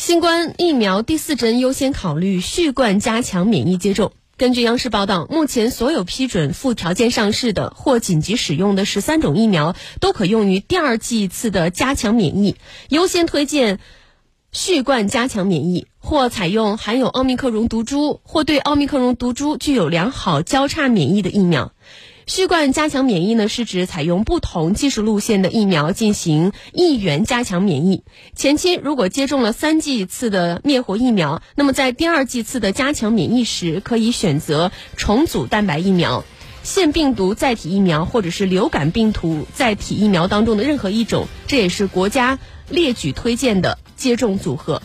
新冠疫苗第四针优先考虑续贯加强免疫接种。根据央视报道，目前所有批准附条件上市的或紧急使用的十三种疫苗，都可用于第二剂次的加强免疫，优先推荐续贯加强免疫，或采用含有奥密克戎毒株或对奥密克戎毒株具有良好交叉免疫的疫苗。续贯加强免疫呢，是指采用不同技术路线的疫苗进行一元加强免疫。前期如果接种了三剂次的灭活疫苗，那么在第二剂次的加强免疫时，可以选择重组蛋白疫苗、腺病毒载体疫苗或者是流感病毒载体疫苗当中的任何一种。这也是国家列举推荐的接种组合。